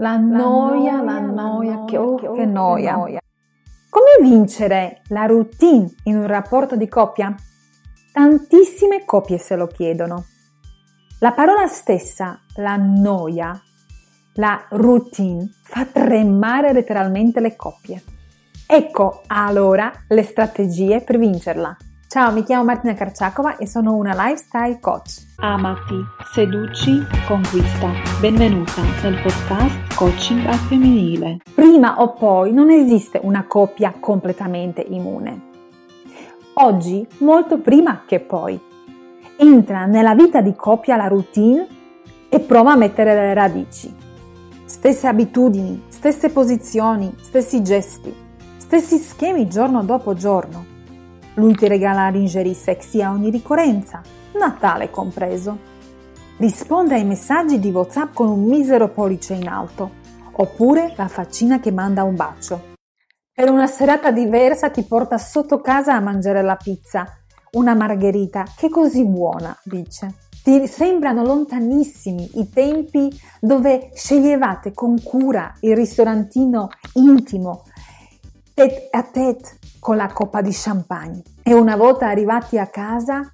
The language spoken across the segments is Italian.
La noia, la noia, che, oh, che noia. Come vincere la routine in un rapporto di coppia? Tantissime coppie se lo chiedono. La parola stessa, la noia, la routine, fa tremare letteralmente le coppie. Ecco allora le strategie per vincerla. Ciao, mi chiamo Martina Karciakova e sono una lifestyle coach. Amati, seduci, conquista. Benvenuta nel podcast Coaching al femminile. Prima o poi non esiste una coppia completamente immune. Oggi, molto prima che poi. Entra nella vita di coppia la routine e prova a mettere le radici. Stesse abitudini, stesse posizioni, stessi gesti, stessi schemi giorno dopo giorno lui ti regala lingerie sexy a ogni ricorrenza, Natale compreso. Risponde ai messaggi di WhatsApp con un misero pollice in alto, oppure la faccina che manda un bacio. Per una serata diversa ti porta sotto casa a mangiare la pizza, una margherita che così buona, dice. Ti sembrano lontanissimi i tempi dove sceglievate con cura il ristorantino intimo, tête a tête con la coppa di champagne. E una volta arrivati a casa,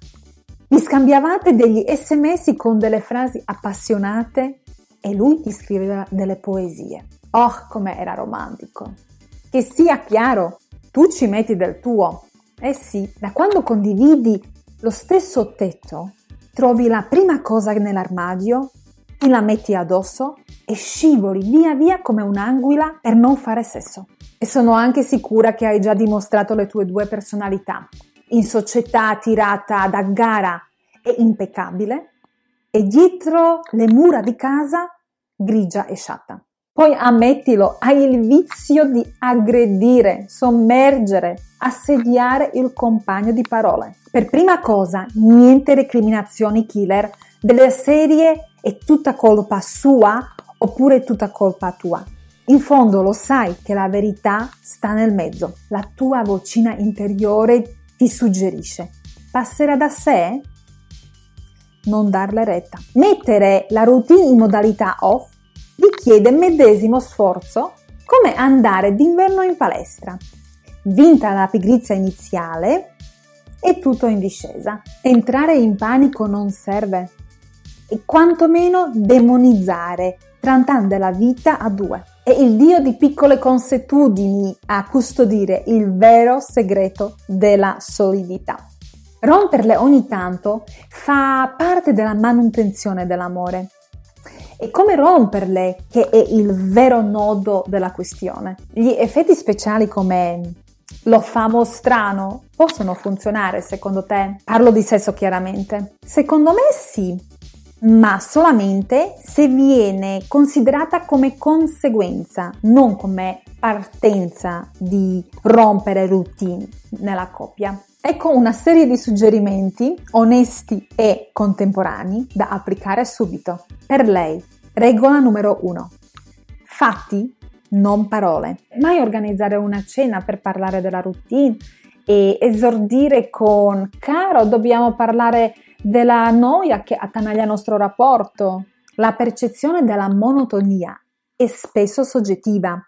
vi scambiavate degli sms con delle frasi appassionate e lui ti scriveva delle poesie. Oh, come era romantico! Che sia chiaro, tu ci metti del tuo. Eh sì, da quando condividi lo stesso tetto, trovi la prima cosa nell'armadio, ti la metti addosso e scivoli via via come un'anguila per non fare sesso. E sono anche sicura che hai già dimostrato le tue due personalità. In società tirata da gara e impeccabile e dietro le mura di casa grigia e sciatta. Poi ammettilo, hai il vizio di aggredire, sommergere, assediare il compagno di parole. Per prima cosa, niente recriminazioni killer delle serie è tutta colpa sua oppure è tutta colpa tua. In fondo lo sai che la verità sta nel mezzo. La tua vocina interiore ti suggerisce. Passerà da sé? Non darle retta. Mettere la routine in modalità off richiede medesimo sforzo come andare d'inverno in palestra. Vinta la pigrizia iniziale, è tutto in discesa. Entrare in panico non serve e quantomeno demonizzare, trattando la vita a due. È il Dio di piccole consuetudini a custodire il vero segreto della solidità. Romperle ogni tanto fa parte della manutenzione dell'amore. E come romperle che è il vero nodo della questione. Gli effetti speciali come lo famo strano possono funzionare secondo te? Parlo di sesso chiaramente. Secondo me sì, ma solamente se viene considerata come conseguenza, non come partenza di rompere routine nella coppia. Ecco una serie di suggerimenti onesti e contemporanei da applicare subito. Per lei, regola numero 1. Fatti, non parole. Mai organizzare una cena per parlare della routine e esordire con caro, dobbiamo parlare della noia che attanaglia il nostro rapporto. La percezione della monotonia è spesso soggettiva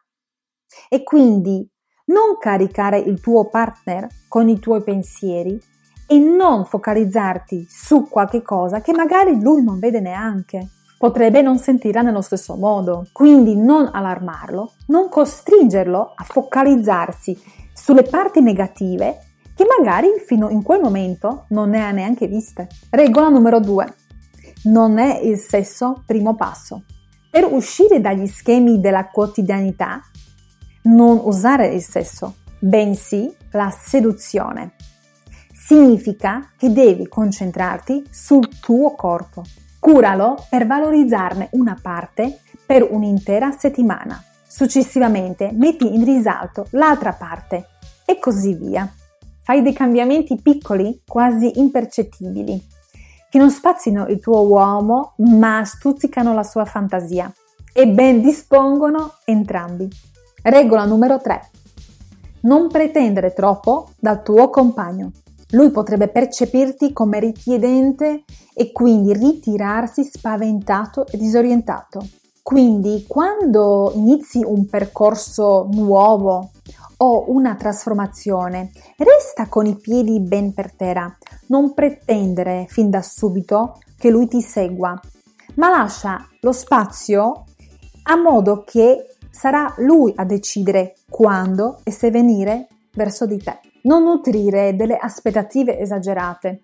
e quindi non caricare il tuo partner con i tuoi pensieri e non focalizzarti su qualche cosa che magari lui non vede neanche. Potrebbe non sentirla nello stesso modo, quindi non allarmarlo, non costringerlo a focalizzarsi sulle parti negative che magari fino in quel momento non ne ha neanche viste. Regola numero due. Non è il sesso primo passo. Per uscire dagli schemi della quotidianità, non usare il sesso, bensì la seduzione. Significa che devi concentrarti sul tuo corpo. Curalo per valorizzarne una parte per un'intera settimana. Successivamente metti in risalto l'altra parte e così via. Fai dei cambiamenti piccoli, quasi impercettibili, che non spazino il tuo uomo ma stuzzicano la sua fantasia e ben dispongono entrambi. Regola numero 3. Non pretendere troppo dal tuo compagno. Lui potrebbe percepirti come richiedente e quindi ritirarsi spaventato e disorientato. Quindi quando inizi un percorso nuovo o una trasformazione, resta con i piedi ben per terra. Non pretendere fin da subito che lui ti segua, ma lascia lo spazio a modo che sarà lui a decidere quando e se venire verso di te. Non nutrire delle aspettative esagerate.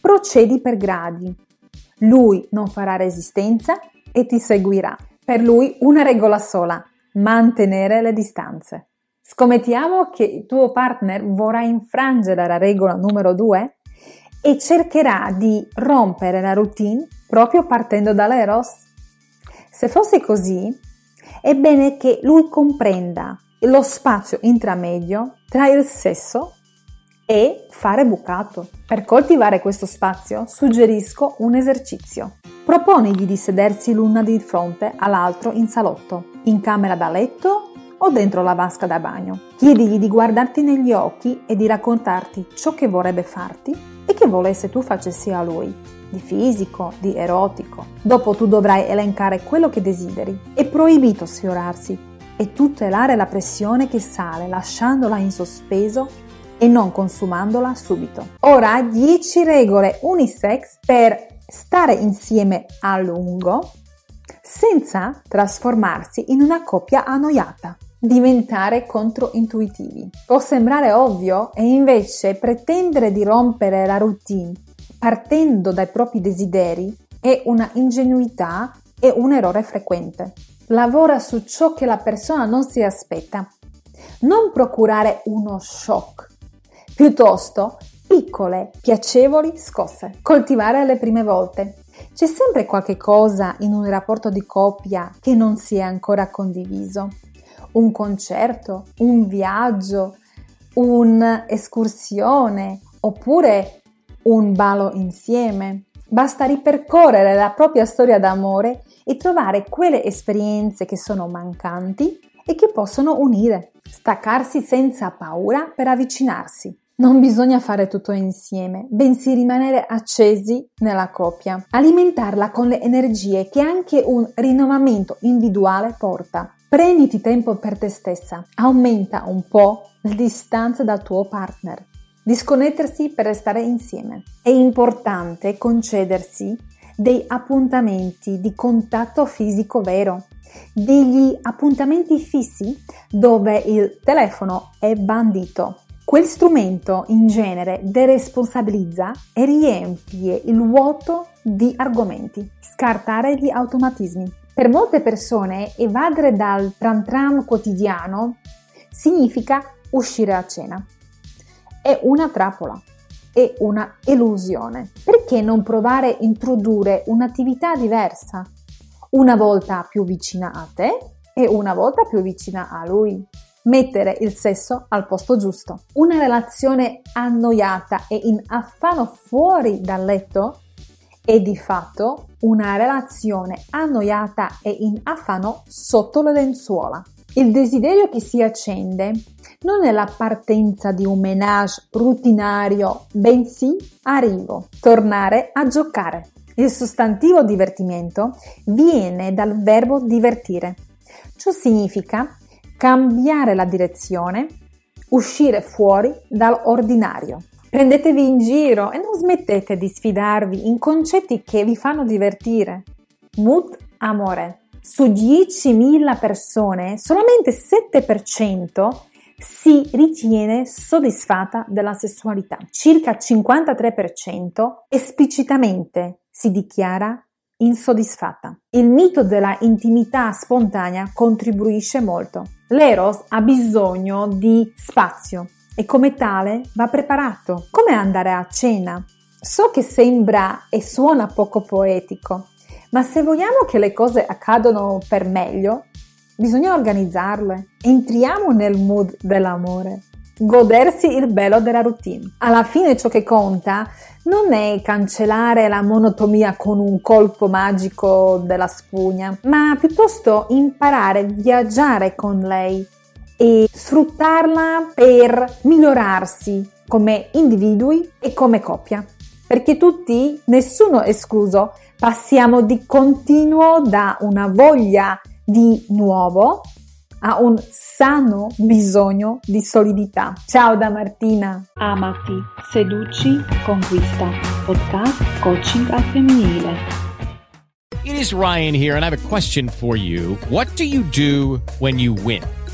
Procedi per gradi. Lui non farà resistenza e ti seguirà. Per lui una regola sola, mantenere le distanze. Scommettiamo che il tuo partner vorrà infrangere la regola numero 2 e cercherà di rompere la routine proprio partendo dall'eros. Se fosse così, è bene che lui comprenda lo spazio intramedio tra il sesso e fare bucato. Per coltivare questo spazio suggerisco un esercizio. Proponigli di sedersi l'una di fronte all'altro in salotto, in camera da letto o dentro la vasca da bagno. Chiedigli di guardarti negli occhi e di raccontarti ciò che vorrebbe farti e che volesse tu facessi a lui, di fisico, di erotico. Dopo tu dovrai elencare quello che desideri. È proibito sfiorarsi e tutelare la pressione che sale lasciandola in sospeso e non consumandola subito. Ora 10 regole unisex per stare insieme a lungo senza trasformarsi in una coppia annoiata. Diventare controintuitivi. Può sembrare ovvio e invece pretendere di rompere la routine partendo dai propri desideri è una ingenuità e un errore frequente. Lavora su ciò che la persona non si aspetta. Non procurare uno shock, piuttosto piccole, piacevoli scosse. Coltivare le prime volte. C'è sempre qualche cosa in un rapporto di coppia che non si è ancora condiviso. Un concerto, un viaggio, un'escursione oppure un ballo insieme. Basta ripercorrere la propria storia d'amore e trovare quelle esperienze che sono mancanti e che possono unire. Staccarsi senza paura per avvicinarsi. Non bisogna fare tutto insieme, bensì rimanere accesi nella coppia. Alimentarla con le energie che anche un rinnovamento individuale porta. Prenditi tempo per te stessa, aumenta un po' le distanze dal tuo partner. Disconnettersi per restare insieme. È importante concedersi dei appuntamenti di contatto fisico vero, degli appuntamenti fissi dove il telefono è bandito Quel strumento in genere deresponsabilizza e riempie il vuoto di argomenti, scartare gli automatismi. Per molte persone evadere dal tram tram quotidiano significa uscire a cena. È una trappola, è una illusione. Perché non provare a introdurre un'attività diversa? Una volta più vicina a te e una volta più vicina a lui mettere il sesso al posto giusto. Una relazione annoiata e in affanno fuori dal letto è di fatto una relazione annoiata e in affanno sotto le lenzuola. Il desiderio che si accende non è la partenza di un menage rutinario, bensì arrivo, tornare a giocare. Il sostantivo divertimento viene dal verbo divertire. Ciò significa cambiare la direzione, uscire fuori dall'ordinario. Prendetevi in giro e non smettete di sfidarvi in concetti che vi fanno divertire. Mood amore. Su 10.000 persone, solamente 7% si ritiene soddisfatta della sessualità. Circa 53% esplicitamente si dichiara insoddisfatta. Il mito della intimità spontanea contribuisce molto. L'eros ha bisogno di spazio e come tale va preparato, come andare a cena. So che sembra e suona poco poetico, ma se vogliamo che le cose accadano per meglio, bisogna organizzarle. Entriamo nel mood dell'amore. Godersi il bello della routine. Alla fine ciò che conta non è cancellare la monotonia con un colpo magico della spugna, ma piuttosto imparare a viaggiare con lei e sfruttarla per migliorarsi come individui e come coppia. Perché tutti, nessuno escluso, passiamo di continuo da una voglia di nuovo a un sano bisogno di solidità. Ciao da Martina. Amati, seduci, conquista. Podcast coaching al femminile. It is Ryan here, and I have a question for you. What do you do when you win?